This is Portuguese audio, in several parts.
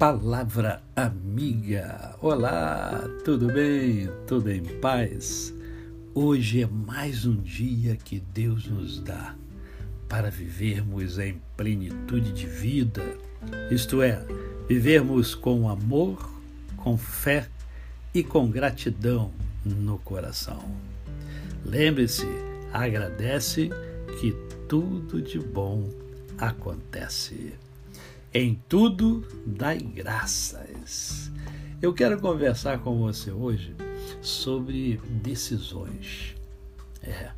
Palavra Amiga. Olá, tudo bem? Tudo em paz? Hoje é mais um dia que Deus nos dá para vivermos em plenitude de vida, isto é, vivermos com amor, com fé e com gratidão no coração. Lembre-se, agradece que tudo de bom acontece. Em tudo dai graças. Eu quero conversar com você hoje sobre decisões. É,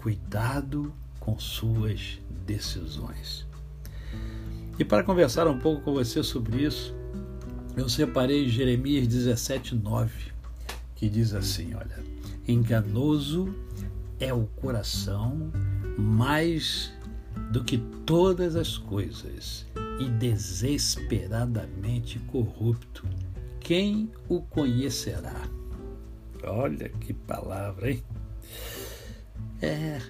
cuidado com suas decisões. E para conversar um pouco com você sobre isso, eu separei Jeremias 17, 9, que diz assim: olha, enganoso é o coração mais do que todas as coisas e desesperadamente corrupto. Quem o conhecerá? Olha que palavra, hein? É,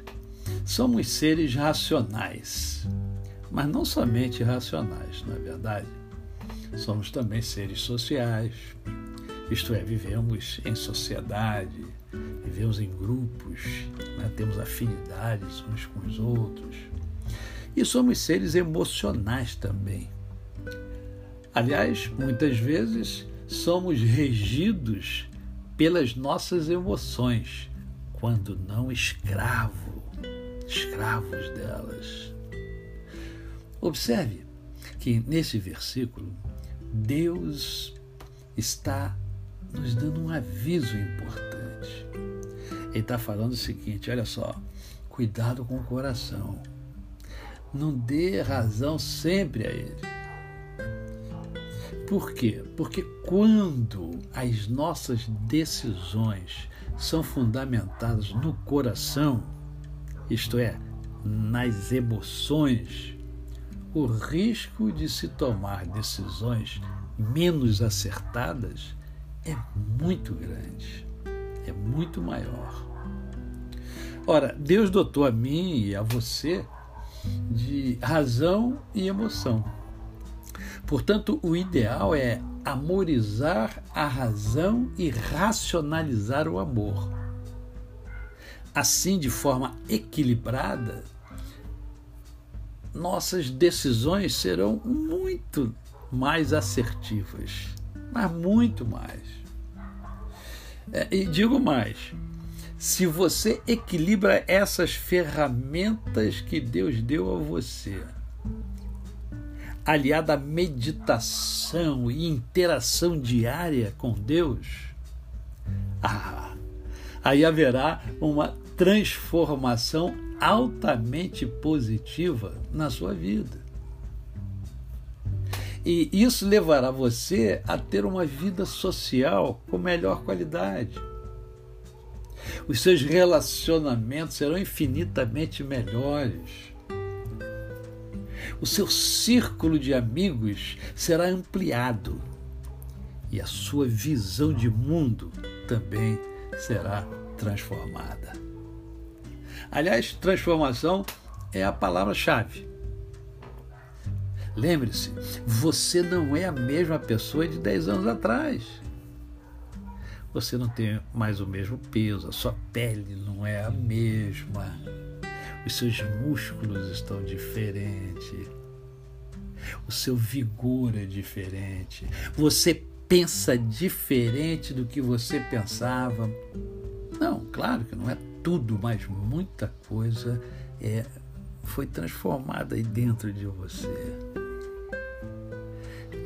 somos seres racionais, mas não somente racionais, na é verdade. Somos também seres sociais, isto é, vivemos em sociedade, vivemos em grupos, né? temos afinidades uns com os outros. E somos seres emocionais também. Aliás, muitas vezes somos regidos pelas nossas emoções, quando não escravo, escravos delas. Observe que nesse versículo Deus está nos dando um aviso importante. Ele está falando o seguinte: olha só, cuidado com o coração. Não dê razão sempre a ele. Por quê? Porque quando as nossas decisões são fundamentadas no coração, isto é, nas emoções, o risco de se tomar decisões menos acertadas é muito grande, é muito maior. Ora, Deus dotou a mim e a você de razão e emoção. Portanto, o ideal é amorizar a razão e racionalizar o amor. Assim, de forma equilibrada, nossas decisões serão muito mais assertivas mas muito mais. É, e digo mais: se você equilibra essas ferramentas que Deus deu a você, aliada à meditação e interação diária com Deus, ah, aí haverá uma transformação altamente positiva na sua vida. E isso levará você a ter uma vida social com melhor qualidade. Os seus relacionamentos serão infinitamente melhores. O seu círculo de amigos será ampliado. E a sua visão de mundo também será transformada. Aliás, transformação é a palavra-chave. Lembre-se, você não é a mesma pessoa de 10 anos atrás. Você não tem mais o mesmo peso, a sua pele não é a mesma, os seus músculos estão diferentes, o seu vigor é diferente, você pensa diferente do que você pensava. Não, claro que não é tudo, mas muita coisa é, foi transformada aí dentro de você.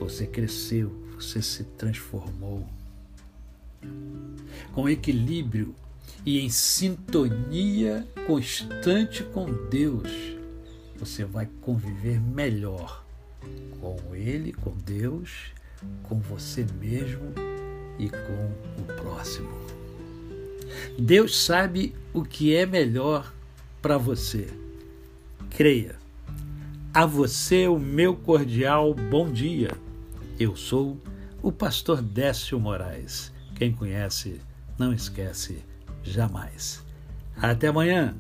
Você cresceu, você se transformou. Com equilíbrio e em sintonia constante com Deus, você vai conviver melhor com Ele, com Deus, com você mesmo e com o próximo. Deus sabe o que é melhor para você. Creia. A você o meu cordial bom dia. Eu sou o pastor Décio Moraes. Quem conhece, não esquece jamais. Até amanhã.